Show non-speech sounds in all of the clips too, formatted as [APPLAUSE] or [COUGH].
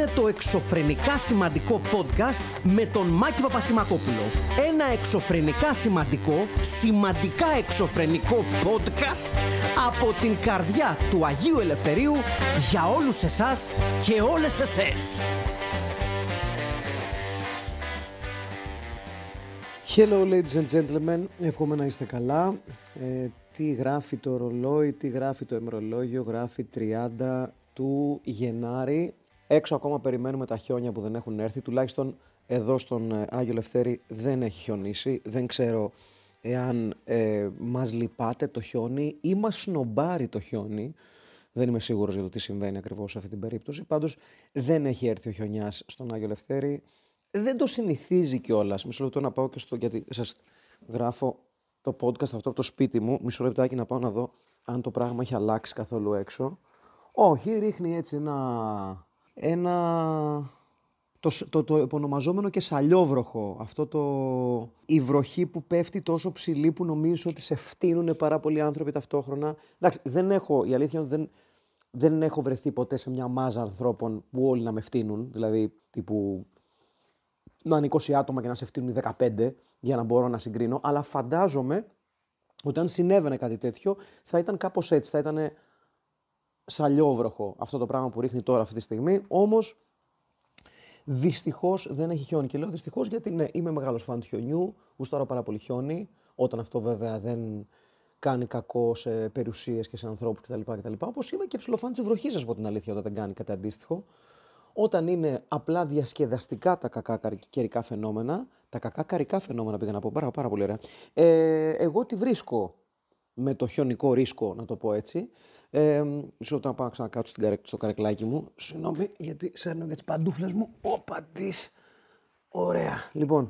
είναι το εξωφρενικά σημαντικό podcast με τον Μάκη Παπασημακόπουλο. Ένα εξωφρενικά σημαντικό, σημαντικά εξωφρενικό podcast από την καρδιά του Αγίου Ελευθερίου για όλους εσάς και όλες εσές. Hello ladies and gentlemen, εύχομαι να είστε καλά. Ε, τι γράφει το ρολόι, τι γράφει το εμρολόγιο, γράφει 30 του Γενάρη. Έξω ακόμα περιμένουμε τα χιόνια που δεν έχουν έρθει, τουλάχιστον εδώ στον ε, Άγιο Λευτέρη δεν έχει χιονίσει. Δεν ξέρω εάν ε, μας λυπάται το χιόνι ή μας σνομπάρει το χιόνι. Δεν είμαι σίγουρος για το τι συμβαίνει ακριβώς σε αυτή την περίπτωση. Πάντως δεν έχει έρθει ο χιονιάς στον Άγιο Λευτέρη. Δεν το συνηθίζει κιόλας. Μισό λεπτό να πάω και στο. Γιατί σας γράφω το podcast αυτό από το σπίτι μου. Μισό λεπτάκι να πάω να δω αν το πράγμα έχει αλλάξει καθόλου έξω. Όχι, ρίχνει έτσι ένα. Ένα το, το, το επωνομαζόμενο και σαλιόβροχο. Αυτό το. η βροχή που πέφτει τόσο ψηλή που νομίζω ότι σε φτύνουν πάρα πολλοί άνθρωποι ταυτόχρονα. Εντάξει, δεν έχω. Η αλήθεια είναι ότι δεν, δεν έχω βρεθεί ποτέ σε μια μάζα ανθρώπων που όλοι να με φτύνουν. Δηλαδή, τύπου να είναι 20 άτομα και να σε φτύνουν 15 για να μπορώ να συγκρίνω, αλλά φαντάζομαι ότι αν συνέβαινε κάτι τέτοιο θα ήταν κάπως έτσι, θα ήταν σαλιόβροχο αυτό το πράγμα που ρίχνει τώρα αυτή τη στιγμή, όμως δυστυχώς δεν έχει χιόνι και λέω δυστυχώς γιατί ναι, είμαι μεγάλος φαν του χιονιού, γουστάρω πάρα πολύ χιόνι, όταν αυτό βέβαια δεν κάνει κακό σε περιουσίες και σε ανθρώπους κτλ. κτλ. Όπως είμαι και ψηλοφάν της βροχής, σας πω την αλήθεια, όταν δεν κάνει κάτι αντίστοιχο όταν είναι απλά διασκεδαστικά τα κακά καιρικά φαινόμενα, τα κακά καρικά φαινόμενα πήγα να πω, πάρα, πάρα πολύ ωραία, ε, εγώ τη βρίσκω με το χιονικό ρίσκο, να το πω έτσι. Ε, μισό λεπτό να πάω να ξανακάτσω στο καρεκλάκι μου. Συγγνώμη, γιατί σέρνω για τις παντούφλες μου. Όπα τις. Ωραία. Λοιπόν,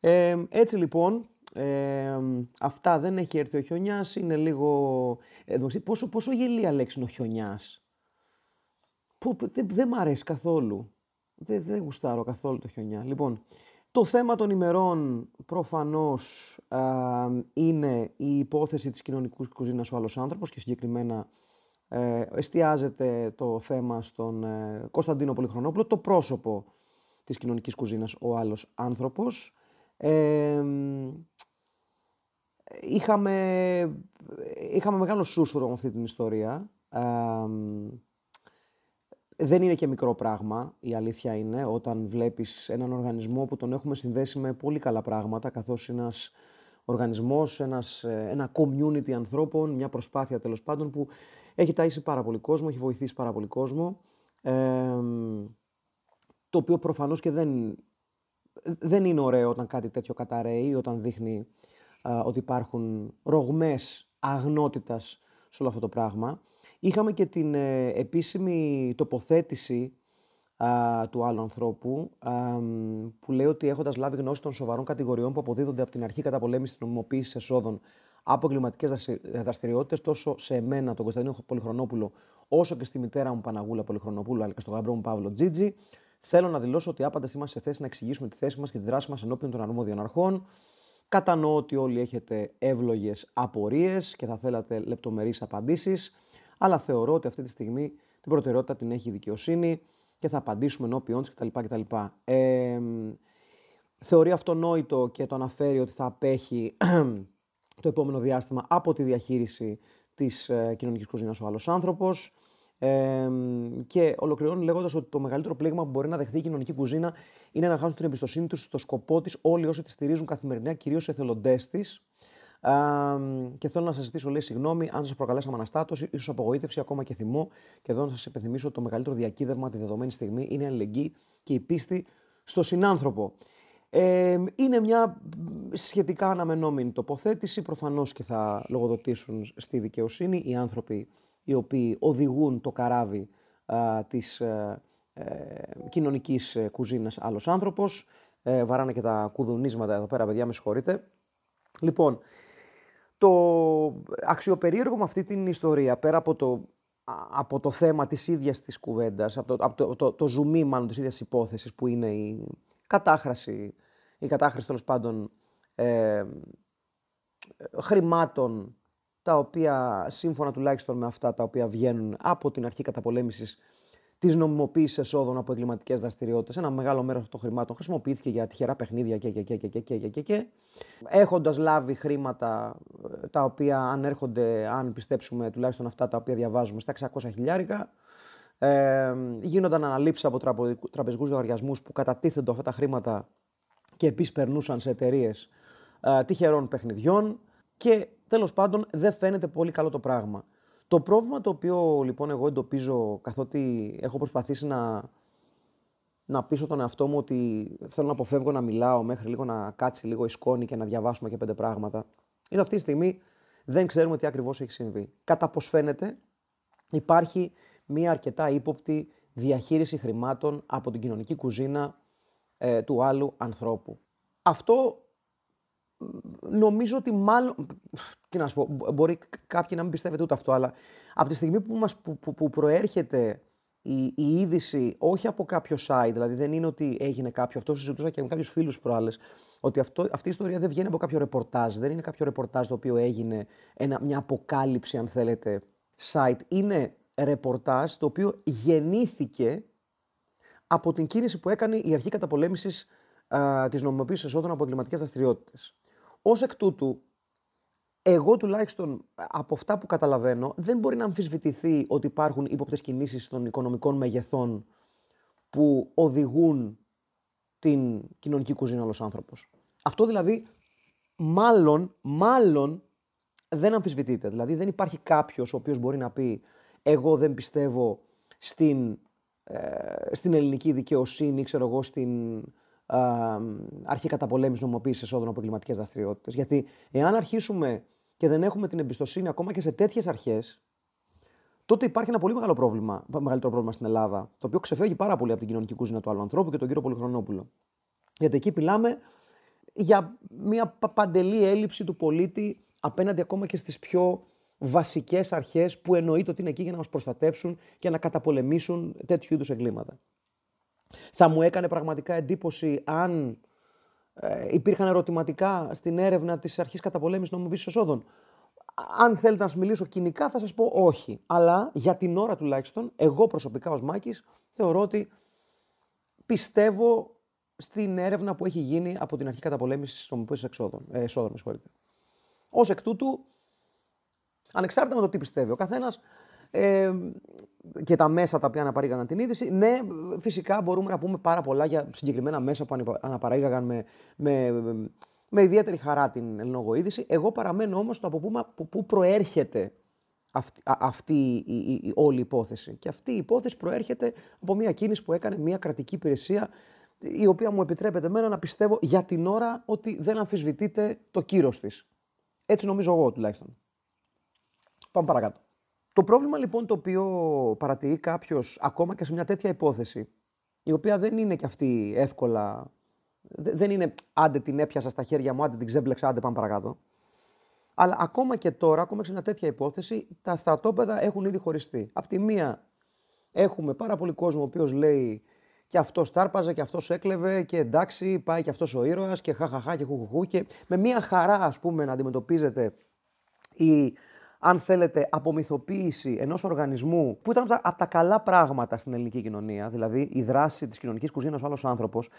ε, έτσι λοιπόν, ε, αυτά δεν έχει έρθει ο χιονιάς, είναι λίγο... Ε, πόσο, πόσο γελία λέξη είναι ο χιονιάς που δεν, δεν μ' αρέσει καθόλου. Δεν, δεν γουστάρω καθόλου το χιονιά. Λοιπόν, το θέμα των ημερών προφανώς είναι η υπόθεση της κοινωνικούς κουζίνας ο άλλος άνθρωπος και συγκεκριμένα ε, εστιάζεται το θέμα στον ε, Κωνσταντίνο Πολυχρονόπουλο, το πρόσωπο της κοινωνικής κουζίνας ο άλλος άνθρωπος. Ε, είχαμε, είχαμε μεγάλο σούσουρο με αυτή την ιστορία δεν είναι και μικρό πράγμα, η αλήθεια είναι, όταν βλέπεις έναν οργανισμό που τον έχουμε συνδέσει με πολύ καλά πράγματα, καθώς ένας οργανισμός, ένας, ε, ένα community ανθρώπων, μια προσπάθεια τέλος πάντων που έχει ταΐσει πάρα πολύ κόσμο, έχει βοηθήσει πάρα πολύ κόσμο, το οποίο προφανώς και δεν, δεν είναι ωραίο όταν κάτι τέτοιο καταραίει, όταν δείχνει ότι υπάρχουν ρογμές αγνότητας σε όλο αυτό το πράγμα. Είχαμε και την ε, επίσημη τοποθέτηση του άλλου ανθρώπου που λέει ότι έχοντας λάβει γνώση των σοβαρών κατηγοριών που αποδίδονται από την αρχή καταπολέμηση της νομιμοποίησης εσόδων από κλιματικέ δραστηριότητες, τόσο σε εμένα, τον Κωνσταντίνο Πολυχρονόπουλο, όσο και στη μητέρα μου Παναγούλα Πολυχρονοπούλου, αλλά και στον γαμπρό μου Παύλο Τζίτζι, θέλω να δηλώσω ότι άπαντα είμαστε σε θέση να εξηγήσουμε τη θέση μας και τη δράση μας ενώπιον των αρμόδιων αρχών. Κατανοώ ότι όλοι έχετε εύλογες απορίες και θα θέλατε λεπτομερείς απαντήσεις αλλά θεωρώ ότι αυτή τη στιγμή την προτεραιότητα την έχει η δικαιοσύνη και θα απαντήσουμε ενώπιον κτλ. κτλ. Ε, θεωρεί αυτονόητο και το αναφέρει ότι θα απέχει το επόμενο διάστημα από τη διαχείριση της ε, κοινωνικής κουζίνας ο άλλος άνθρωπος ε, και ολοκληρώνει λέγοντας ότι το μεγαλύτερο πλήγμα που μπορεί να δεχθεί η κοινωνική κουζίνα είναι να χάσουν την εμπιστοσύνη τους στο σκοπό της όλοι όσοι τη στηρίζουν καθημερινά, κυρίως εθελοντές της, και θέλω να σας ζητήσω λέει συγγνώμη αν σας προκαλέσαμε αναστάτωση, ίσως απογοήτευση, ακόμα και θυμό. Και εδώ να σας υπενθυμίσω ότι το μεγαλύτερο διακύδευμα τη δεδομένη στιγμή είναι η αλληλεγγύη και η πίστη στο συνάνθρωπο. Ε, είναι μια σχετικά αναμενόμενη τοποθέτηση. Προφανώς και θα λογοδοτήσουν στη δικαιοσύνη οι άνθρωποι οι οποίοι οδηγούν το καράβι α, της ε, ε, κοινωνικής κουζίνας άλλος άνθρωπος. Ε, βαράνε και τα κουδουνίσματα εδώ πέρα, παιδιά, με συγχωρείτε. Λοιπόν, το αξιοπερίεργο με αυτή την ιστορία, πέρα από το, από το θέμα της ίδιας της κουβέντας, από το, από το, το, το ζουμί μάλλον της ίδιας υπόθεσης που είναι η κατάχραση, η κατάχρηση τέλος πάντων ε, χρημάτων τα οποία σύμφωνα τουλάχιστον με αυτά τα οποία βγαίνουν από την αρχή καταπολέμησης της νομιμοποίησης εσόδων από εγκληματικές δραστηριότητες. Ένα μεγάλο μέρος αυτών των χρημάτων χρησιμοποιήθηκε για τυχερά παιχνίδια και, και, και, και, και, και, και, και. έχοντας λάβει χρήματα ε, τα οποία ανέρχονται, αν πιστέψουμε τουλάχιστον αυτά τα οποία διαβάζουμε, στα 600 χιλιάρικα. Ε, γίνονταν αναλήψεις από τραπεζικούς λογαριασμούς που κατατίθενται αυτά τα χρήματα και επίσης περνούσαν σε εταιρείες ε, τυχερών παιχνιδιών και τέλος πάντων δεν φαίνεται πολύ καλό το πράγμα. Το πρόβλημα το οποίο λοιπόν εγώ εντοπίζω καθότι έχω προσπαθήσει να, να πείσω τον εαυτό μου ότι θέλω να αποφεύγω να μιλάω μέχρι λίγο να κάτσει λίγο η σκόνη και να διαβάσουμε και πέντε πράγματα, είναι αυτή τη στιγμή δεν ξέρουμε τι ακριβώς έχει συμβεί. Κατά πως φαίνεται υπάρχει μια αρκετά ύποπτη διαχείριση χρημάτων από την κοινωνική κουζίνα ε, του άλλου ανθρώπου. Αυτό νομίζω ότι μάλλον. Τι να σου πω, μπορεί κάποιοι να μην πιστεύετε ούτε αυτό, αλλά από τη στιγμή που, μας, που, που, προέρχεται η, η είδηση όχι από κάποιο site, δηλαδή δεν είναι ότι έγινε κάποιο, αυτό συζητούσα και με κάποιους φίλους προάλλες, ότι αυτό, αυτή η ιστορία δεν βγαίνει από κάποιο ρεπορτάζ, δεν είναι κάποιο ρεπορτάζ το οποίο έγινε ένα, μια αποκάλυψη, αν θέλετε, site. Είναι ρεπορτάζ το οποίο γεννήθηκε από την κίνηση που έκανε η αρχή καταπολέμησης της νομιμοποίησης εσόδων από εγκληματικές δραστηριότητες. Ως εκ τούτου, εγώ τουλάχιστον από αυτά που καταλαβαίνω, δεν μπορεί να αμφισβητηθεί ότι υπάρχουν ύποπτες κινήσεις των οικονομικών μεγεθών που οδηγούν την κοινωνική κουζίνα όλος άνθρωπος. Αυτό δηλαδή μάλλον, μάλλον δεν αμφισβητείται. Δηλαδή δεν υπάρχει κάποιος ο οποίος μπορεί να πει εγώ δεν πιστεύω στην, ε, στην ελληνική δικαιοσύνη, ξέρω εγώ, στην αρχή καταπολέμησης νομοποίησης εσόδων από εγκληματικές δραστηριότητες. Γιατί εάν αρχίσουμε και δεν έχουμε την εμπιστοσύνη ακόμα και σε τέτοιες αρχές, τότε υπάρχει ένα πολύ μεγάλο πρόβλημα, μεγαλύτερο πρόβλημα στην Ελλάδα, το οποίο ξεφεύγει πάρα πολύ από την κοινωνική κουζίνα του άλλου ανθρώπου και τον κύριο Πολυχρονόπουλο. Γιατί εκεί μιλάμε για μια παντελή έλλειψη του πολίτη απέναντι ακόμα και στις πιο βασικές αρχές που εννοείται ότι είναι εκεί για να μας προστατεύσουν και να καταπολεμήσουν τέτοιου είδους εγκλήματα. Θα μου έκανε πραγματικά εντύπωση αν ε, υπήρχαν ερωτηματικά στην έρευνα της αρχής καταπολέμησης νομιμοποίησης εσόδων. Αν θέλετε να σας μιλήσω κοινικά θα σας πω όχι. Αλλά για την ώρα τουλάχιστον, εγώ προσωπικά ως Μάκης θεωρώ ότι πιστεύω στην έρευνα που έχει γίνει από την αρχή καταπολέμησης νομιμοποίησης εξόδων, ε, εσόδων. Ως εκ τούτου, ανεξάρτητα με το τι πιστεύει ο καθένας, ε, και τα μέσα τα οποία αναπαρήγαγαν την είδηση. Ναι, φυσικά μπορούμε να πούμε πάρα πολλά για συγκεκριμένα μέσα που αναπαρήγαγαν με, με, με ιδιαίτερη χαρά την ελληνογό είδηση. Εγώ παραμένω όμως το από πού, πού προέρχεται αυτή, αυτή η, η, η, όλη υπόθεση. Και αυτή η υπόθεση προέρχεται από μια κίνηση που έκανε μια κρατική υπηρεσία η οποία μου επιτρέπεται εμένα να πιστεύω για την ώρα ότι δεν αμφισβητείται το κύρος της. Έτσι νομίζω εγώ τουλάχιστον. Πάμε παρακάτω. Το πρόβλημα λοιπόν το οποίο παρατηρεί κάποιος ακόμα και σε μια τέτοια υπόθεση, η οποία δεν είναι και αυτή εύκολα, δεν είναι άντε την έπιασα στα χέρια μου, άντε την ξέμπλεξα, άντε πάμε παρακάτω. Αλλά ακόμα και τώρα, ακόμα και σε μια τέτοια υπόθεση, τα στρατόπεδα έχουν ήδη χωριστεί. Απ' τη μία έχουμε πάρα πολύ κόσμο ο οποίος λέει και αυτός τάρπαζε και αυτός έκλεβε και εντάξει πάει και αυτός ο ήρωας και χαχαχά και χουχουχού και με μια χαρά ας πούμε να αντιμετωπίζεται η αν θέλετε, απομυθοποίηση ενός οργανισμού που ήταν από τα, καλά πράγματα στην ελληνική κοινωνία, δηλαδή η δράση της κοινωνικής κουζίνας ο άλλος άνθρωπος,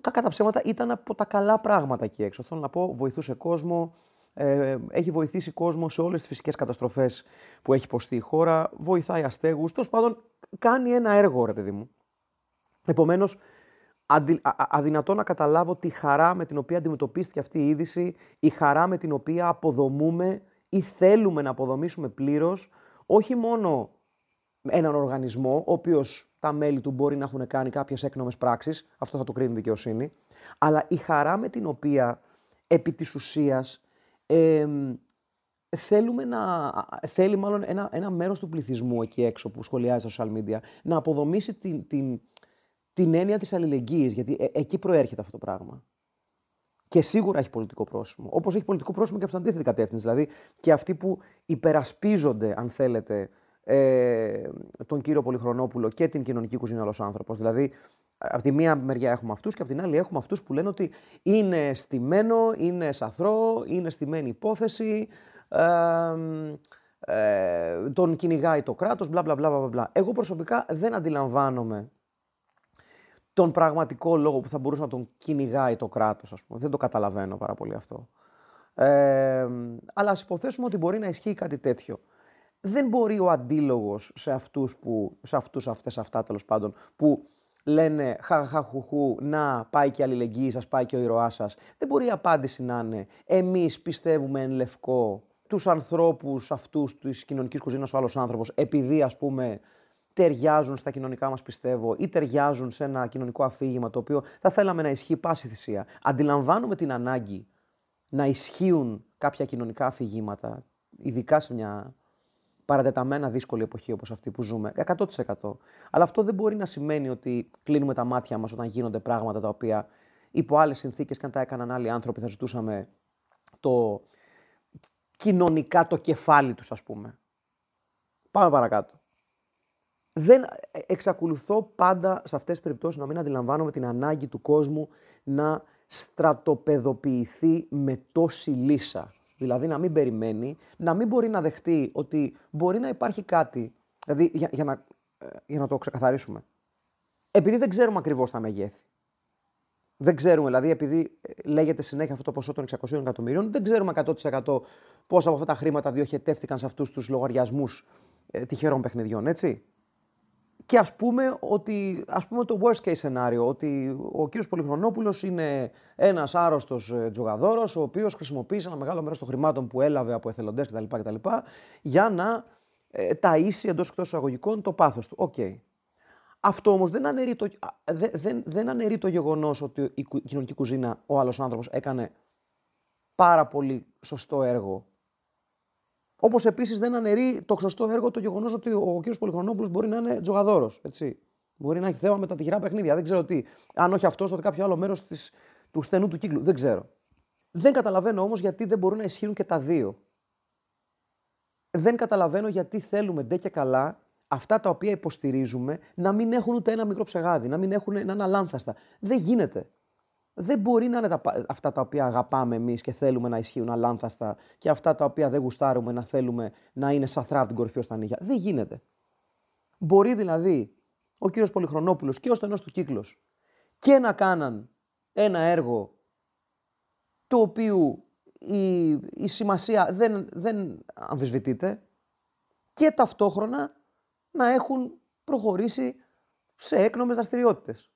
κακά τα ψέματα ήταν από τα καλά πράγματα εκεί έξω. Θέλω να πω, βοηθούσε κόσμο, ε, έχει βοηθήσει κόσμο σε όλες τις φυσικές καταστροφές που έχει υποστεί η χώρα, βοηθάει αστέγους. Τέλος πάντων, κάνει ένα έργο, ρε παιδί μου. Επομένως, αδυνατό να καταλάβω τη χαρά με την οποία αντιμετωπίστηκε αυτή η είδηση, η χαρά με την οποία αποδομούμε ή θέλουμε να αποδομήσουμε πλήρως όχι μόνο έναν οργανισμό, ο οποίος τα μέλη του μπορεί να έχουν κάνει κάποιες έκνομες πράξεις, αυτό θα το κρίνει η δικαιοσύνη, αλλά η χαρά με την οποία επί της ουσίας θέλουμε να, θέλει μάλλον ένα, ένα μέρος του πληθυσμού εκεί έξω που σχολιάζει στα social media να αποδομήσει την, την, την έννοια της αλληλεγγύης, γιατί ε, εκεί προέρχεται αυτό το πράγμα. Και σίγουρα έχει πολιτικό πρόσημο. Όπως έχει πολιτικό πρόσημο και από την αντίθετη κατεύθυνση. Δηλαδή και αυτοί που υπερασπίζονται, αν θέλετε, ε, τον κύριο Πολυχρονόπουλο και την κοινωνική κουζίνα ω άνθρωπος. Δηλαδή, από τη μία μεριά έχουμε αυτούς και από την άλλη έχουμε αυτούς που λένε ότι είναι στημένο, είναι σαθρό, είναι στημένη υπόθεση. Ε, ε, τον κυνηγάει το κράτος, μπλα μπλα μπλα μπλα. Εγώ προσωπικά δεν αντιλαμβάνομαι τον πραγματικό λόγο που θα μπορούσε να τον κυνηγάει το κράτος, ας πούμε. Δεν το καταλαβαίνω πάρα πολύ αυτό. Ε, αλλά ας υποθέσουμε ότι μπορεί να ισχύει κάτι τέτοιο. Δεν μπορεί ο αντίλογος σε αυτούς, που, σε αυτούς αυτές, αυτά τέλος πάντων, που λένε χαχαχουχού, να πάει και η αλληλεγγύη σας, πάει και ο ηρωάς σας. Δεν μπορεί η απάντηση να είναι εμείς πιστεύουμε εν λευκό τους ανθρώπους αυτούς της κοινωνικής κουζίνας ο άλλος άνθρωπος, επειδή ας πούμε ταιριάζουν στα κοινωνικά μας πιστεύω ή ταιριάζουν σε ένα κοινωνικό αφήγημα το οποίο θα θέλαμε να ισχύει πάση θυσία. Αντιλαμβάνουμε την ανάγκη να ισχύουν κάποια κοινωνικά αφηγήματα, ειδικά σε μια παρατεταμένα δύσκολη εποχή όπως αυτή που ζούμε, 100%. Αλλά αυτό δεν μπορεί να σημαίνει ότι κλείνουμε τα μάτια μας όταν γίνονται πράγματα τα οποία υπό άλλες συνθήκες και αν τα έκαναν άλλοι άνθρωποι θα ζητούσαμε το κοινωνικά το κεφάλι τους ας πούμε. Πάμε παρακάτω. Δεν ε, εξακολουθώ πάντα σε αυτές τις περιπτώσεις να μην αντιλαμβάνομαι την ανάγκη του κόσμου να στρατοπεδοποιηθεί με τόση λύσα. Δηλαδή να μην περιμένει, να μην μπορεί να δεχτεί ότι μπορεί να υπάρχει κάτι. Δηλαδή για, για, να, ε, για να το ξεκαθαρίσουμε. Επειδή δεν ξέρουμε ακριβώς τα μεγέθη. Δεν ξέρουμε, δηλαδή, επειδή ε, λέγεται συνέχεια αυτό το ποσό των 600 εκατομμυρίων, δεν ξέρουμε 100% πόσα από αυτά τα χρήματα διοχετεύτηκαν σε αυτούς τους λογαριασμούς ε, τυχερών παιχνιδιών, έτσι. Και ας πούμε, ότι, ας πούμε το worst case σενάριο, ότι ο κύριος Πολυχρονόπουλος είναι ένας άρρωστος ε, τζογαδόρος, ο οποίος χρησιμοποίησε ένα μεγάλο μέρος των χρημάτων που έλαβε από εθελοντές κτλ. κτλ για να ε, ταΐσει εντός εκτός εισαγωγικών το πάθος του. OK. Okay. Αυτό όμως δεν αναιρεί το, δεν, δεν αναιρεί το γεγονός ότι η κοινωνική κουζίνα, ο άλλος άνθρωπος, έκανε πάρα πολύ σωστό έργο Όπως επίσης δεν αναιρεί το σωστό έργο το γεγονός ότι ο κ. Πολυχρονόπουλος μπορεί να είναι τζογαδόρος. Μπορεί να έχει θέμα με τα τυχερά παιχνίδια. Δεν ξέρω τι. Αν όχι αυτό, τότε κάποιο άλλο μέρος του στενού του κύκλου. Δεν ξέρω. Δεν καταλαβαίνω όμως γιατί δεν μπορούν να ισχύουν και τα δύο. Δεν καταλαβαίνω γιατί θέλουμε ντε και καλά αυτά τα οποία υποστηρίζουμε να μην έχουν ούτε ένα μικρό ψεγάδι, να μην έχουν να είναι αλάνθαστα. Δεν γίνεται δεν μπορεί να είναι τα, αυτά τα οποία αγαπάμε εμείς και θέλουμε να ισχύουν αλάνθαστα και αυτά τα οποία δεν γουστάρουμε να θέλουμε να είναι σαθρά από την κορυφή ως τα νύχια. Δεν γίνεται. Μπορεί δηλαδή ο κύριος Πολυχρονόπουλος και ο στενός του κύκλος και να κάναν ένα έργο το οποίο η, η σημασία δεν, δεν αμφισβητείται και ταυτόχρονα να έχουν προχωρήσει σε έκνομες δραστηριότητες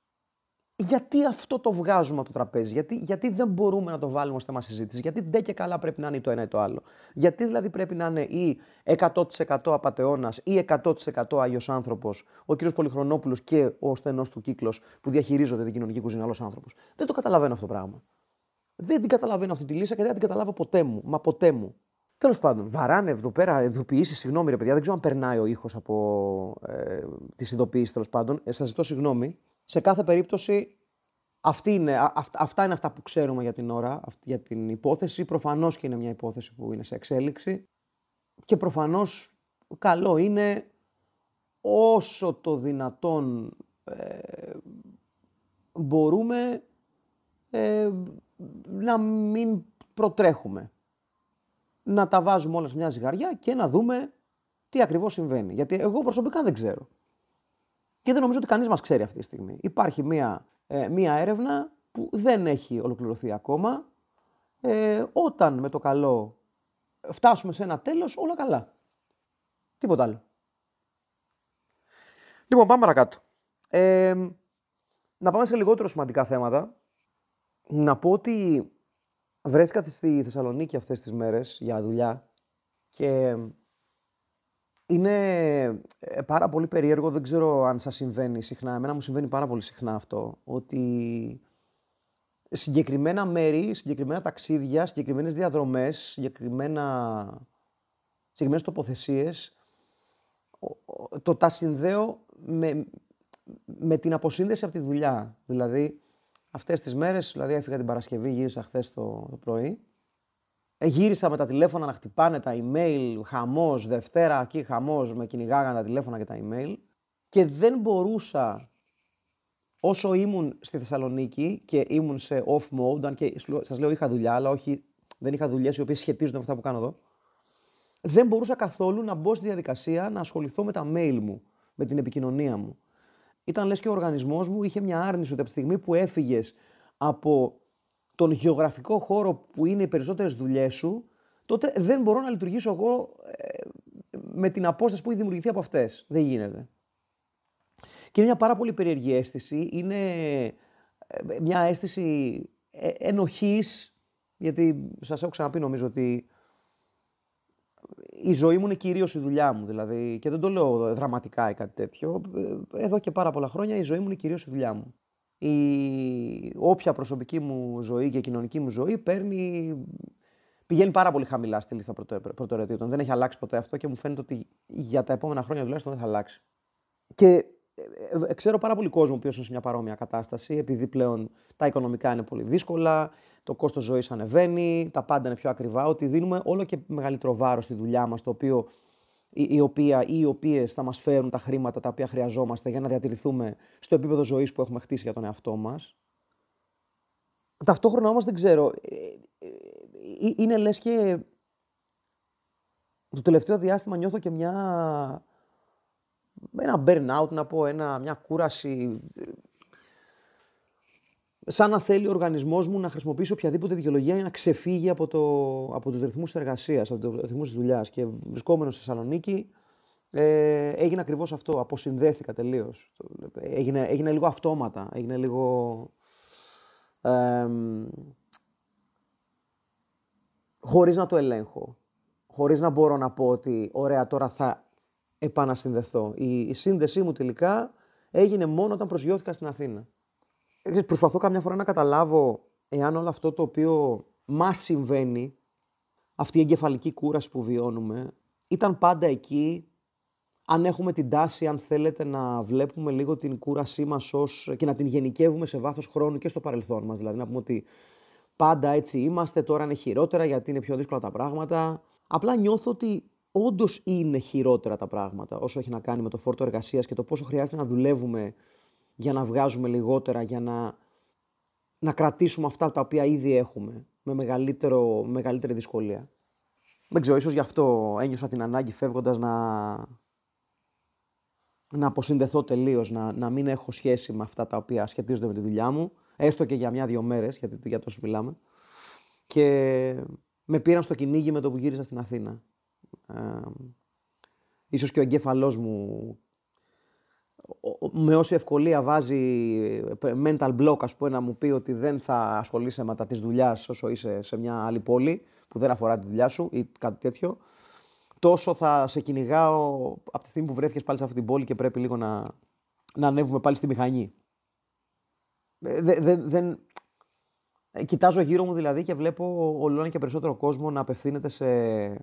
γιατί αυτό το βγάζουμε από το τραπέζι, γιατί, γιατί δεν μπορούμε να το βάλουμε ως θέμα συζήτησης, γιατί δεν και καλά πρέπει να είναι το ένα ή το άλλο; Γιατί δηλαδή πρέπει να είναι ή 100% απαταιώνας ή 100% Άγιος άνθρωπος, ο κύριος Πολυχρονόπουλος και ο στενός του κύκλος που διαχειρίζονται την κοινωνική κουζίνα άλλος άνθρωπος; Δεν το καταλαβαίνω αυτό το πράγμα. Δεν την καταλαβαίνω αυτή τη λύση και δεν την καταλάβω ποτέ μου. Μα ποτέ μου. Τέλος πάντων, βαράνε εδώ πέρα ειδοποιήσεις. Συγγνώμη, ρε παιδιά, δεν ξέρω αν περνάει ο ήχος από ε, τις ειδοποιήσεις τέλος πάντων. Ε, Σας ζητώ συγγνώμη. Σε κάθε περίπτωση, αυτή είναι, αυτά είναι αυτά που ξέρουμε για την ώρα, για την υπόθεση. Προφανώς και είναι μια υπόθεση που είναι σε εξέλιξη. Και προφανώς καλό είναι όσο το δυνατόν ε, μπορούμε ε, να μην προτρέχουμε. Να τα βάζουμε όλα σε μια ζυγαριά και να δούμε τι ακριβώς συμβαίνει. Γιατί εγώ προσωπικά δεν ξέρω. Και δεν νομίζω ότι κανείς μας ξέρει αυτή τη στιγμή. Υπάρχει μία, ε, μία έρευνα που δεν έχει ολοκληρωθεί ακόμα. Ε, όταν με το καλό φτάσουμε σε ένα τέλος, όλα καλά. Τίποτα άλλο. Λοιπόν, πάμε παρακάτω. Ε, να πάμε σε λιγότερο σημαντικά θέματα. Να πω ότι βρέθηκα στη Θεσσαλονίκη αυτές τις μέρες για δουλειά και είναι ε, πάρα πολύ περίεργο, δεν ξέρω αν σας συμβαίνει συχνά, εμένα μου συμβαίνει πάρα πολύ συχνά αυτό, ότι συγκεκριμένα μέρη, συγκεκριμένα ταξίδια, συγκεκριμένες διαδρομές, συγκεκριμένα, συγκεκριμένες τοποθεσίες, το τα συνδέω με, με την αποσύνδεση από τη δουλειά. Δηλαδή, αυτές τις μέρες, δηλαδή έφυγα την Παρασκευή, γύρισα χθες το, το πρωί, ε, γύρισα με τα τηλέφωνα να χτυπάνε τα email, χαμός, Δευτέρα εκεί χαμός, με κυνηγάγανε τα τηλέφωνα και τα email. Και δεν μπορούσα, όσο ήμουν στη Θεσσαλονίκη και ήμουν σε off mode, αν και σας λέω είχα δουλειά, αλλά όχι, δεν είχα δουλειές οι οποίες σχετίζονται με αυτά που κάνω εδώ. δεν μπορούσα καθόλου να μπω στη διαδικασία να ασχοληθώ με τα mail μου, με την επικοινωνία μου. Ήταν λες και ο οργανισμός μου είχε μια άρνηση ότι από τη στιγμή που έφυγες από τον γεωγραφικό χώρο που είναι οι περισσότερες δουλειές σου, τότε δεν μπορώ να λειτουργήσω εγώ ε, με την απόσταση που έχει δημιουργηθεί από αυτές. Δεν γίνεται. Και είναι μια πάρα πολύ περίεργη αίσθηση. Είναι ε, μια αίσθηση ε, ενοχής, γιατί σας έχω ξαναπεί νομίζω ότι η ζωή μου είναι κυρίως η δουλειά μου. Δηλαδή, και δεν το λέω δραματικά ή κάτι τέτοιο. Εδώ και πάρα πολλά χρόνια η ζωή μου είναι κυρίως η δουλειά μου. Η όποια προσωπική μου ζωή και κοινωνική μου ζωή παίρνει. Πηγαίνει πάρα πολύ χαμηλά στη λίστα προτεραιοτήτων. Δεν έχει αλλάξει ποτέ αυτό και μου φαίνεται ότι για τα επόμενα χρόνια τουλάχιστον δεν θα αλλάξει. Και ε, ε, ξέρω πάρα πολύ κόσμο που είναι σε μια παρόμοια κατάσταση, επειδή πλέον τα οικονομικά είναι πολύ δύσκολα, το κόστος ζωής ανεβαίνει, τα πάντα είναι πιο ακριβά, ότι δίνουμε όλο και μεγαλύτερο βάρος στη δουλειά μας, το οποίο, η, οποία, ή οι οποίες θα μας φέρουν τα χρήματα τα οποία χρειαζόμαστε για να διατηρηθούμε στο επίπεδο ζωής που έχουμε χτίσει για τον εαυτό μας. Ταυτόχρονα όμως δεν ξέρω, ε, είναι λες και το τελευταίο διάστημα νιώθω και μια ένα burnout να πω, ένα, μια κούραση. Σαν να θέλει ο οργανισμός μου να χρησιμοποιήσει οποιαδήποτε δικαιολογία για να ξεφύγει από, το, από τους ρυθμούς της εργασίας, από τους ρυθμούς της δουλειάς. Και βρισκόμενος στη Θεσσαλονίκη ε, έγινε ακριβώς αυτό, αποσυνδέθηκα τελείως. Έγινε, έγινε λίγο αυτόματα, έγινε λίγο... Ε, χωρίς να το ελέγχω, χωρίς να μπορώ να πω ότι ωραία τώρα θα επανασυνδεθώ. Η, η σύνδεσή μου τελικά έγινε μόνο όταν προσγειώθηκα στην Αθήνα. Ε, προσπαθώ καμιά φορά να καταλάβω εάν όλο αυτό το οποίο μας συμβαίνει, αυτή η εγκεφαλική κούραση που βιώνουμε, ήταν πάντα εκεί, αν έχουμε την τάση, αν θέλετε, να βλέπουμε λίγο την κούρασή μας ως, και να την γενικεύουμε σε βάθος χρόνου και στο παρελθόν μας. Δηλαδή να πούμε ότι πάντα έτσι είμαστε, τώρα είναι χειρότερα γιατί είναι πιο δύσκολα τα πράγματα. Απλά νιώθω ότι όντως είναι χειρότερα τα πράγματα όσο έχει να κάνει με το φόρτο εργασίας και το πόσο χρειάζεται να δουλεύουμε για να βγάζουμε λιγότερα, για να, να κρατήσουμε αυτά τα οποία ήδη έχουμε με μεγαλύτερο, μεγαλύτερη δυσκολία. Δεν ξέρω, ίσως γι' αυτό ένιωσα την ανάγκη φεύγοντας να, να αποσυνδεθώ τελείως, να, να μην έχω σχέση με αυτά τα οποία σχετίζονται με τη δουλειά μου, έστω και για μια-δυο μέρες, γιατί για τόσο μιλάμε. Και με πήραν στο κυνήγι με το που γύρισα στην Αθήνα ίσως και ο εγκέφαλός μου με όση ευκολία βάζει mental block, ας πούμε, να μου πει ότι δεν θα ασχολείσαι μετά της δουλειάς όσο είσαι σε μια άλλη πόλη που δεν αφορά τη δουλειά σου ή κάτι τέτοιο, τόσο θα σε κυνηγάω από τη στιγμή που βρέθηκες πάλι σε αυτή την πόλη και πρέπει λίγο να, να ανέβουμε πάλι στη μηχανή. Δεν, δεν, κοιτάζω γύρω μου δηλαδή και βλέπω όλο και περισσότερο κόσμο να απευθύνεται σε ε,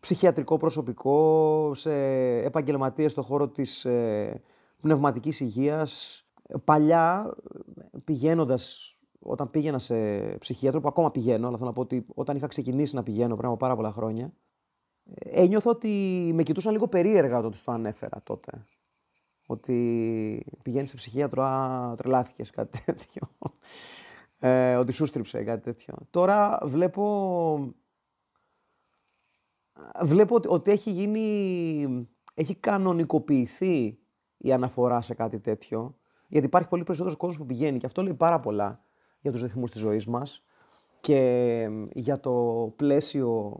ψυχιατρικό προσωπικό, σε επαγγελματίες στον χώρο της ε, πνευματικής υγείας. Παλιά, πηγαίνοντας, όταν πήγαινα σε ψυχίατρο, που ακόμα πηγαίνω, αλλά θέλω να πω ότι όταν είχα ξεκινήσει να πηγαίνω πριν από πάρα πολλά χρόνια, ε, ένιωθα ότι με κοιτούσαν λίγο περίεργα όταν τους το ανέφερα τότε. Ότι πηγαίνεις σε ψυχίατρο, α, τρελάθηκες, κάτι τέτοιο. Ε, ότι σου στρίψε, κάτι τέτοιο. Τώρα βλέπω βλέπω ότι, έχει γίνει, έχει κανονικοποιηθεί η αναφορά σε κάτι τέτοιο, γιατί υπάρχει πολύ περισσότερος κόσμος που πηγαίνει και αυτό λέει πάρα πολλά για τους ρυθμούς της ζωής μας και για το πλαίσιο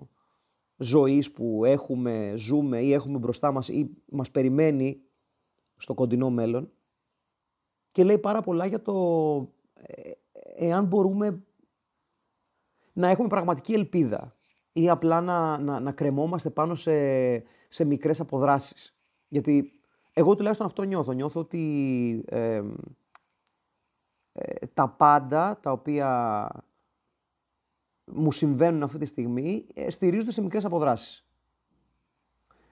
ζωής που έχουμε, ζούμε ή έχουμε μπροστά μας ή μας περιμένει στο κοντινό μέλλον. Και λέει πάρα πολλά για το ε, εάν μπορούμε να έχουμε πραγματική ελπίδα ή απλά να, να, να κρεμόμαστε πάνω σε, σε μικρές αποδράσεις. Γιατί εγώ τουλάχιστον αυτό νιώθω. Νιώθω ότι ε, τα πάντα τα οποία μου συμβαίνουν αυτή τη στιγμή ε, στηρίζονται σε μικρές αποδράσεις.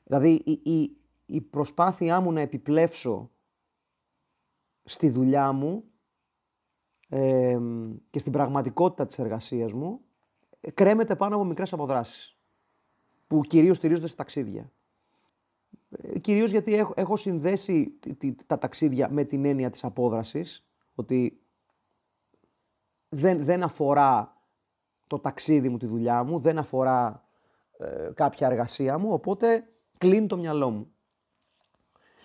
Δηλαδή η, η, η προσπάθειά μου να επιπλέψω στη δουλειά μου και στην πραγματικότητα της εργασίας μου κρέμεται πάνω από μικρές αποδράσεις που κυρίως στηρίζονται σε ταξίδια. Ε, κυρίως γιατί έχω, έχω συνδέσει τα ταξίδια με την έννοια της απόδρασης, ότι δεν, δεν αφορά το ταξίδι μου, τη δουλειά μου, δεν αφορά ε, κάποια εργασία μου, οπότε κλείνει το μυαλό μου.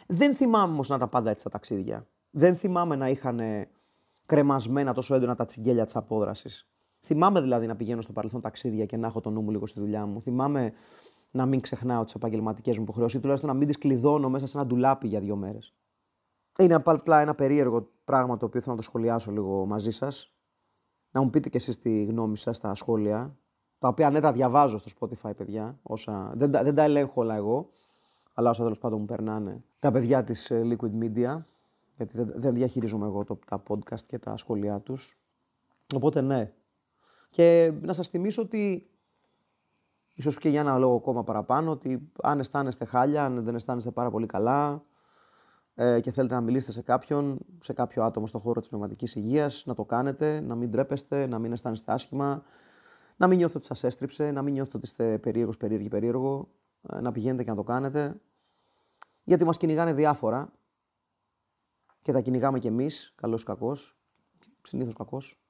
Δεν θυμάμαι όμως να τα πάντα έτσι τα ταξίδια. Δεν θυμάμαι να είχαν κρεμασμένα τόσο έντονα τα τσιγκέλια της απόδρασης. Θυμάμαι δηλαδή να πηγαίνω στο παρελθόν ταξίδια και να έχω το νου μου λίγο στη δουλειά μου. Θυμάμαι να μην ξεχνάω τις επαγγελματικές μου υποχρεώσεις ή τουλάχιστον να μην τις κλειδώνω μέσα σε ένα ντουλάπι για δύο μέρες. Είναι απλά ένα περίεργο πράγμα το οποίο θέλω να το σχολιάσω λίγο μαζί σας. Να μου πείτε κι εσείς τη γνώμη σας στα σχόλια. Τα οποία ναι, τα διαβάζω στο Spotify, παιδιά. Όσα... Δεν, τα, δεν τα ελέγχω όλα εγώ. Αλλά όσα τέλος πάντων μου περνάνε. Τα παιδιά της ε, Liquid Media. Γιατί δεν, δεν διαχειρίζομαι εγώ το, τα podcast και τα σχόλιά τους. Οπότε ναι. Και να σας θυμίσω ότι ίσως και για ένα λόγο ακόμα παραπάνω, ότι αν αισθάνεστε χάλια, αν δεν αισθάνεστε πάρα πολύ καλά ε, και θέλετε να μιλήσετε σε κάποιον, σε κάποιο άτομο στον χώρο της πνευματικής υγείας, να το κάνετε, να μην ντρέπεστε, να μην αισθάνεστε άσχημα, να μην νιώθετε ότι σας έστριψε, να μην νιώθετε ότι είστε περίεργος, περίεργη, περίεργο, ε, να πηγαίνετε και να το κάνετε. Γιατί μας κυνηγάνε διάφορα και τα κυνηγάμε κι εμείς, καλός ή κακός, συνήθως κακός.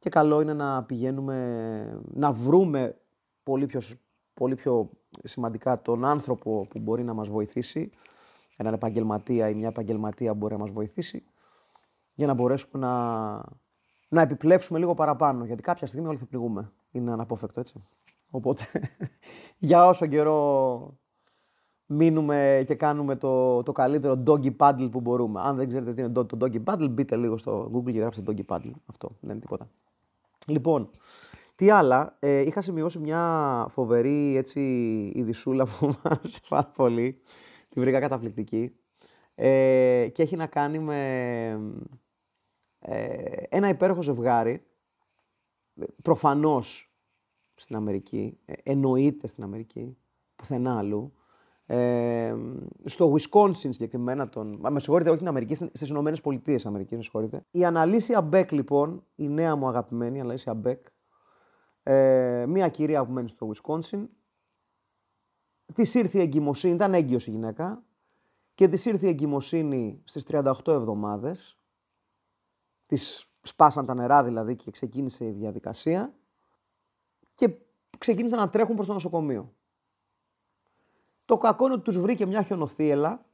Και καλό είναι να πηγαίνουμε, να βρούμε πολύ πιο, πολύ πιο σημαντικά τον άνθρωπο που μπορεί να μας βοηθήσει, έναν επαγγελματία ή μια επαγγελματία που μπορεί να μας βοηθήσει, για να μπορέσουμε να, να επιπλέψουμε λίγο παραπάνω, γιατί κάποια στιγμή όλοι θα πληγούμε. Είναι αναπόφευκτο, έτσι. Οπότε, [LAUGHS] για όσο καιρό μείνουμε και κάνουμε το, το καλύτερο doggy paddle που μπορούμε. Αν δεν ξέρετε τι είναι το, το doggy paddle, μπείτε λίγο στο Google και γράψτε doggy paddle. Αυτό δεν είναι τίποτα. Λοιπόν, τι άλλα, ε, είχα σημειώσει μια φοβερή έτσι, ειδισούλα που [LAUGHS] μου άρεσε πάρα πολύ. Τη βρήκα καταπληκτική. Ε, και έχει να κάνει με ε, ένα υπέροχο ζευγάρι. Προφανώς στην Αμερική, ε, εννοείται στην Αμερική, πουθενά αλλού. Ε, στο Wisconsin συγκεκριμένα, τον, με συγχωρείτε, όχι στην Αμερική, στις Ηνωμένες Πολιτείες Αμερικής, με συγχωρείτε. Η Αναλύσια Μπέκ, λοιπόν, η νέα μου αγαπημένη η Αναλύσια Μπέκ, ε, μια κυρία που μένει στο Wisconsin, της ήρθε η εγκυμοσύνη, ήταν έγκυος η γυναίκα, και της ήρθε η εγκυμοσύνη στις 38 εβδομάδες, της σπάσαν τα νερά δηλαδή και ξεκίνησε η διαδικασία και ξεκίνησαν να τρέχουν προς το νοσοκομείο. Το κακό είναι ότι τους βρήκε μια χιονοθύελα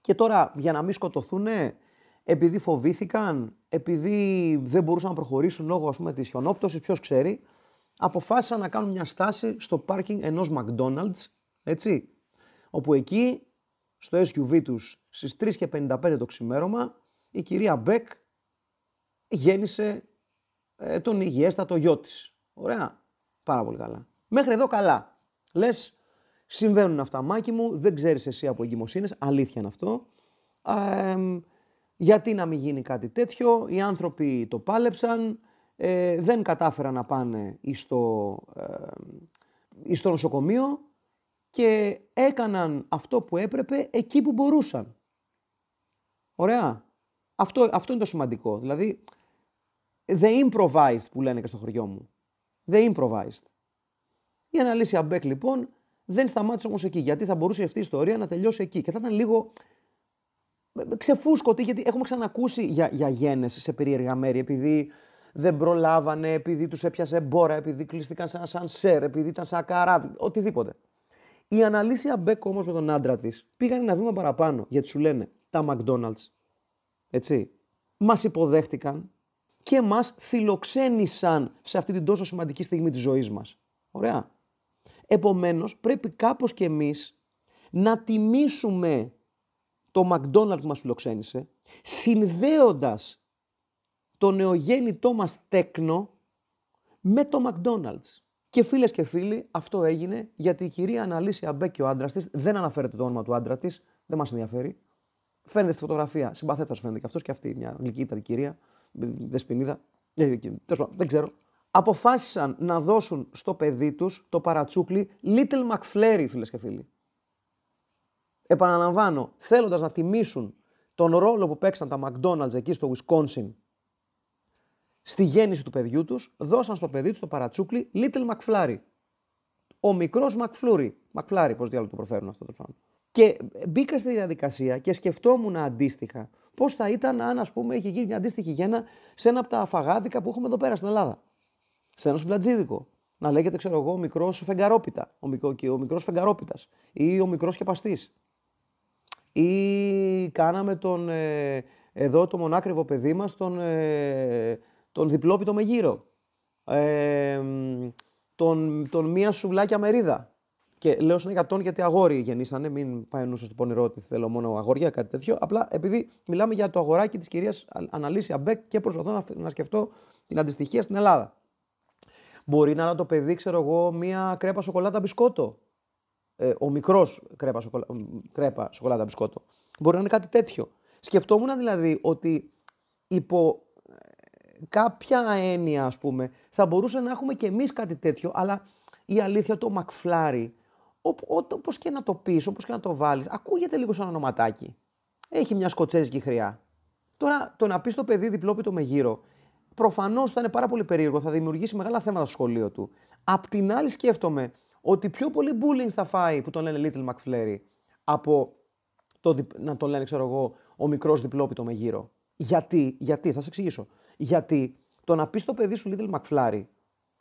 και τώρα για να μην σκοτωθούν επειδή φοβήθηκαν, επειδή δεν μπορούσαν να προχωρήσουν λόγω ας πούμε της χιονόπτωσης, ποιος ξέρει, αποφάσισαν να κάνουν μια στάση στο πάρκινγκ ενός McDonald's, έτσι, όπου εκεί στο SUV τους στις 3 και 55 το ξημέρωμα η κυρία Μπέκ γέννησε ε, τον υγιέστατο γιο της. Ωραία, πάρα πολύ καλά. Μέχρι εδώ καλά. Λες, συμβαίνουν αυτά μάκι μου, δεν ξέρεις εσύ από εγκυμοσύνες, αλήθεια είναι αυτό. Ε, γιατί να μην γίνει κάτι τέτοιο, οι άνθρωποι το πάλεψαν, ε, δεν κατάφεραν να πάνε στο, ε, στο νοσοκομείο και έκαναν αυτό που έπρεπε εκεί που μπορούσαν. Ωραία. Αυτό, αυτό είναι το σημαντικό. Δηλαδή, the improvised που λένε και στο χωριό μου. The improvised. Η αναλύση Μπέκ λοιπόν δεν σταμάτησε όμως εκεί, γιατί θα μπορούσε αυτή η ιστορία να τελειώσει εκεί και θα ήταν λίγο ξεφούσκωτη, γιατί έχουμε ξανακούσει για, για γένες σε περίεργα μέρη, επειδή δεν προλάβανε, επειδή τους έπιασε μπόρα, επειδή κλειστήκαν σε ένα σανσέρ, επειδή ήταν σαν καράβι, οτιδήποτε. Η αναλύσια Μπέκ όμως με τον άντρα της πήγαν ένα βήμα παραπάνω, γιατί σου λένε τα McDonald's, έτσι, μας υποδέχτηκαν και μας φιλοξένησαν σε αυτή την τόσο σημαντική στιγμή της ζωής μας. Ωραία. Επομένως, πρέπει κάπως και εμείς να τιμήσουμε το McDonald's που μας φιλοξένησε, συνδέοντας το νεογέννητό μας τέκνο με το McDonald's. Και φίλες και φίλοι, αυτό έγινε γιατί η κυρία Αναλύσια Μπέκ και ο άντρας της, δεν αναφέρεται το όνομα του άντρα της, δεν μας ενδιαφέρει. Φαίνεται στη φωτογραφία, συμπαθέτας σου φαίνεται και αυτός και αυτή, μια γλυκύτατη κυρία, δεσποινίδα, ε, δεν ξέρω. Αποφάσισαν να δώσουν στο παιδί τους το παρατσούκλι Little McFlurry, φίλες και φίλοι επαναλαμβάνω, θέλοντας να τιμήσουν τον ρόλο που παίξαν τα McDonald's εκεί στο Wisconsin στη γέννηση του παιδιού τους, δώσαν στο παιδί τους το παρατσούκλι Little McFlurry. Ο μικρός McFlurry. McFlurry, πώς διάλογο το προφέρουν αυτό το πράγμα. Και μπήκα στη διαδικασία και σκεφτόμουν αντίστοιχα πώς θα ήταν αν, ας πούμε, είχε γίνει μια αντίστοιχη γέννα σε ένα από τα φαγάδικα που έχουμε εδώ πέρα στην Ελλάδα. Σε ένα σουβλατζίδικο. Να λέγεται, ξέρω εγώ, ο μικρός φεγγαρόπιτα. Ο, μικρό, ο μικρός φεγγαρόπιτας. Ή ο μικρός κεπαστή. Ή κάναμε τον, ε, εδώ το μονάκριβο παιδί μας, τον, ε, τον διπλόπιτο με γύρο. Ε, τον, τον μία σουβλάκια μερίδα. Και λέω στον τον γιατί αγόρι γεννήσανε, μην πάει νου στο πονηρό ότι θέλω μόνο αγόρια, κάτι τέτοιο. Απλά επειδή μιλάμε για το αγοράκι της κυρίας Αναλύσια Μπέκ και προσπαθώ να, να σκεφτώ την αντιστοιχία στην Ελλάδα. Μπορεί να είναι το παιδί, ξέρω εγώ, μία κρέπα σοκολάτα μπισκότο. Ε, ο μικρός κρέπα, σοκολα... κρέπα σοκολάτα μπισκότο. Μπορεί να είναι κάτι τέτοιο. Σκεφτόμουν δηλαδή ότι υπό ε, κάποια έννοια, ας πούμε, θα μπορούσε να έχουμε και εμείς κάτι τέτοιο, αλλά η αλήθεια το Μακφλάρι Όπως και να το πεις, όπως και να το βάλεις, ακούγεται λίγο σαν ονοματάκι. Έχει μια σκοτσέζικη χρειά. Τώρα, το να πεις το παιδί διπλόπιτο με γύρω, προφανώς θα είναι πάρα πολύ περίεργο, θα δημιουργήσει μεγάλα θέματα στο σχολείο του. Απ' την άλλη, σκέφτομαι ότι πιο πολύ bullying θα φάει που τον λένε Little McFlurry από το, να τον λένε, ξέρω εγώ, ο μικρός διπλόπιτο με γύρω. Γιατί, γιατί, θα σε εξηγήσω. Γιατί το να πεις το παιδί σου Little McFlurry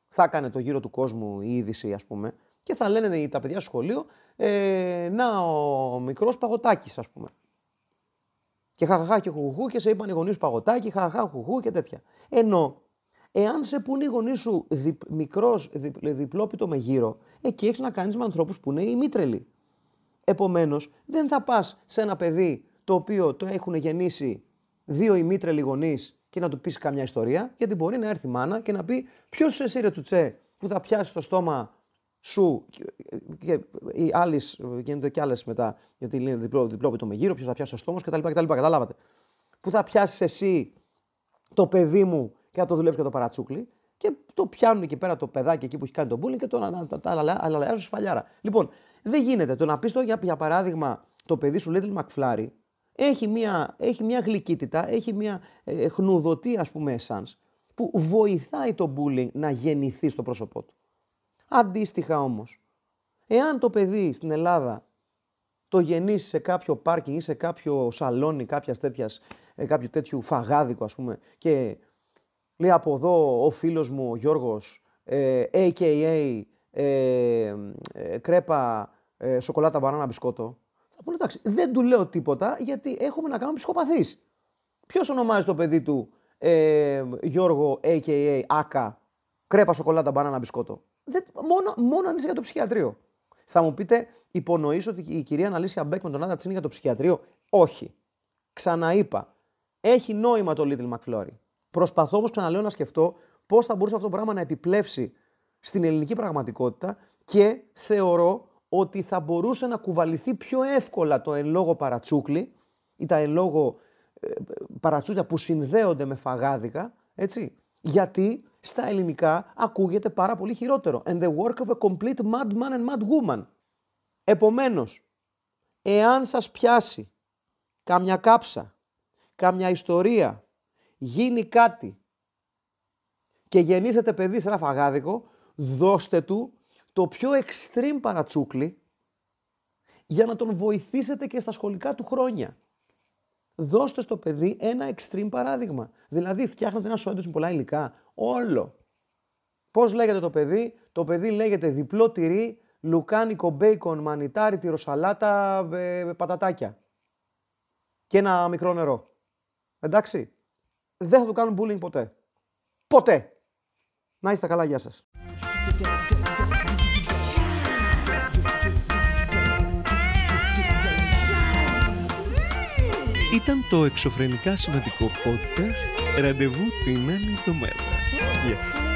θα έκανε το γύρο του κόσμου η είδηση, ας πούμε, και θα λένε τα παιδιά στο σχολείο, ε, να ο μικρός παγωτάκι, ας πούμε. Και χαχαχά και χουχού και σε είπαν οι γονείς σου παγωτάκι, χαχαχά, χουχού και τέτοια. Ενώ, εάν σε πούνε οι γονείς σου δι, μικρός, διπλόπιτο με γύρο, εκεί έχεις να κάνεις με ανθρώπους που είναι ημίτρελοι. Επομένως, δεν θα πας σε ένα παιδί το οποίο το έχουν γεννήσει δύο ημίτρελοι γονείς και να του πεις καμιά ιστορία, γιατί μπορεί να έρθει η μάνα και να πει: Ποιος εσύ ρε τσουτσέ που θα πιάσεις το στόμα σου και οι άλλοι γίνονται κι άλλες μετά, γιατί είναι διπλό, διπλό με γύρω, ποιος θα πιάσει το στόμα κτλ. κτλ. Καταλάβατε. Που θα πιάσεις εσύ το παιδί μου και θα το δουλέψεις και το παρατσούκλι και το πιάνουν εκεί πέρα το παιδάκι εκεί που έχει κάνει τον bullying και το αλαλιάζουν σφαλιάρα. Λοιπόν, δεν γίνεται. Το να πεις το για, για παράδειγμα το παιδί σου Little McFlurry έχει μια, έχει μια γλυκύτητα, έχει μια ε, χνουδωτή ας πούμε essence που βοηθάει το bullying να γεννηθεί στο πρόσωπό του. Αντίστοιχα όμως, εάν το παιδί στην Ελλάδα το γεννήσει σε κάποιο πάρκινγκ ή σε κάποιο σαλόνι κάποιας τέτοιας, ε, κάποιο τέτοιου φαγάδικο ας πούμε και λέει από εδώ ο φίλος μου ο Γιώργος ε, a.k.a. Ε, ε, κρέπα ε, σοκολάτα μπανάνα μπισκότο θα πούνε εντάξει δεν του λέω τίποτα γιατί έχουμε να κάνουμε ψυχοπαθείς. Ποιος ονομάζει το παιδί του ε, Γιώργο a.k.a. Άκα κρέπα σοκολάτα μπανάνα μπισκότο; Δεν, μόνο, μόνο αν είσαι για το ψυχιατρίο. Θα μου πείτε, υπονοείς ότι η κυρία Αναλύσια Μπέκ με τον άντρα της είναι για το ψυχιατρίο; Όχι. Ξαναείπα. Έχει νόημα το Little McFlurry. Προσπαθώ όμως ξαναλέω να σκεφτώ πώς θα μπορούσε αυτό το πράγμα να επιπλέψει στην ελληνική πραγματικότητα και θεωρώ ότι θα μπορούσε να κουβαληθεί πιο εύκολα το εν λόγω παρατσούκλι ή τα εν λόγω ε, παρατσούκλια που συνδέονται με φαγάδικα, έτσι, γιατί στα ελληνικά ακούγεται πάρα πολύ χειρότερο. And the work of a complete madman and mad woman. Επομένως, εάν σας πιάσει κάμια κάψα, κάμια ιστορία, γίνει κάτι και γεννήσετε παιδί σε ένα φαγάδικο, δώστε του το πιο extreme παρατσούκλι για να τον βοηθήσετε και στα σχολικά του χρόνια. Δώστε στο παιδί ένα extreme παράδειγμα. Δηλαδή, φτιάχνετε ένα σόντζ με πολλά υλικά. Όλο. Πώς λέγεται το παιδί, Το παιδί λέγεται διπλό τυρί, λουκάνικο μπέικον, μανιτάρι, τυροσαλάτα, ε, πατατάκια. Και ένα μικρό νερό. Εντάξει. Δεν θα του κάνουν bullying ποτέ. Ποτέ. Να είστε καλά, γεια σας. Ήταν το εξωφρενικά σημαντικό podcast. Ραντεβού την άλλη εβδομάδα. Γεια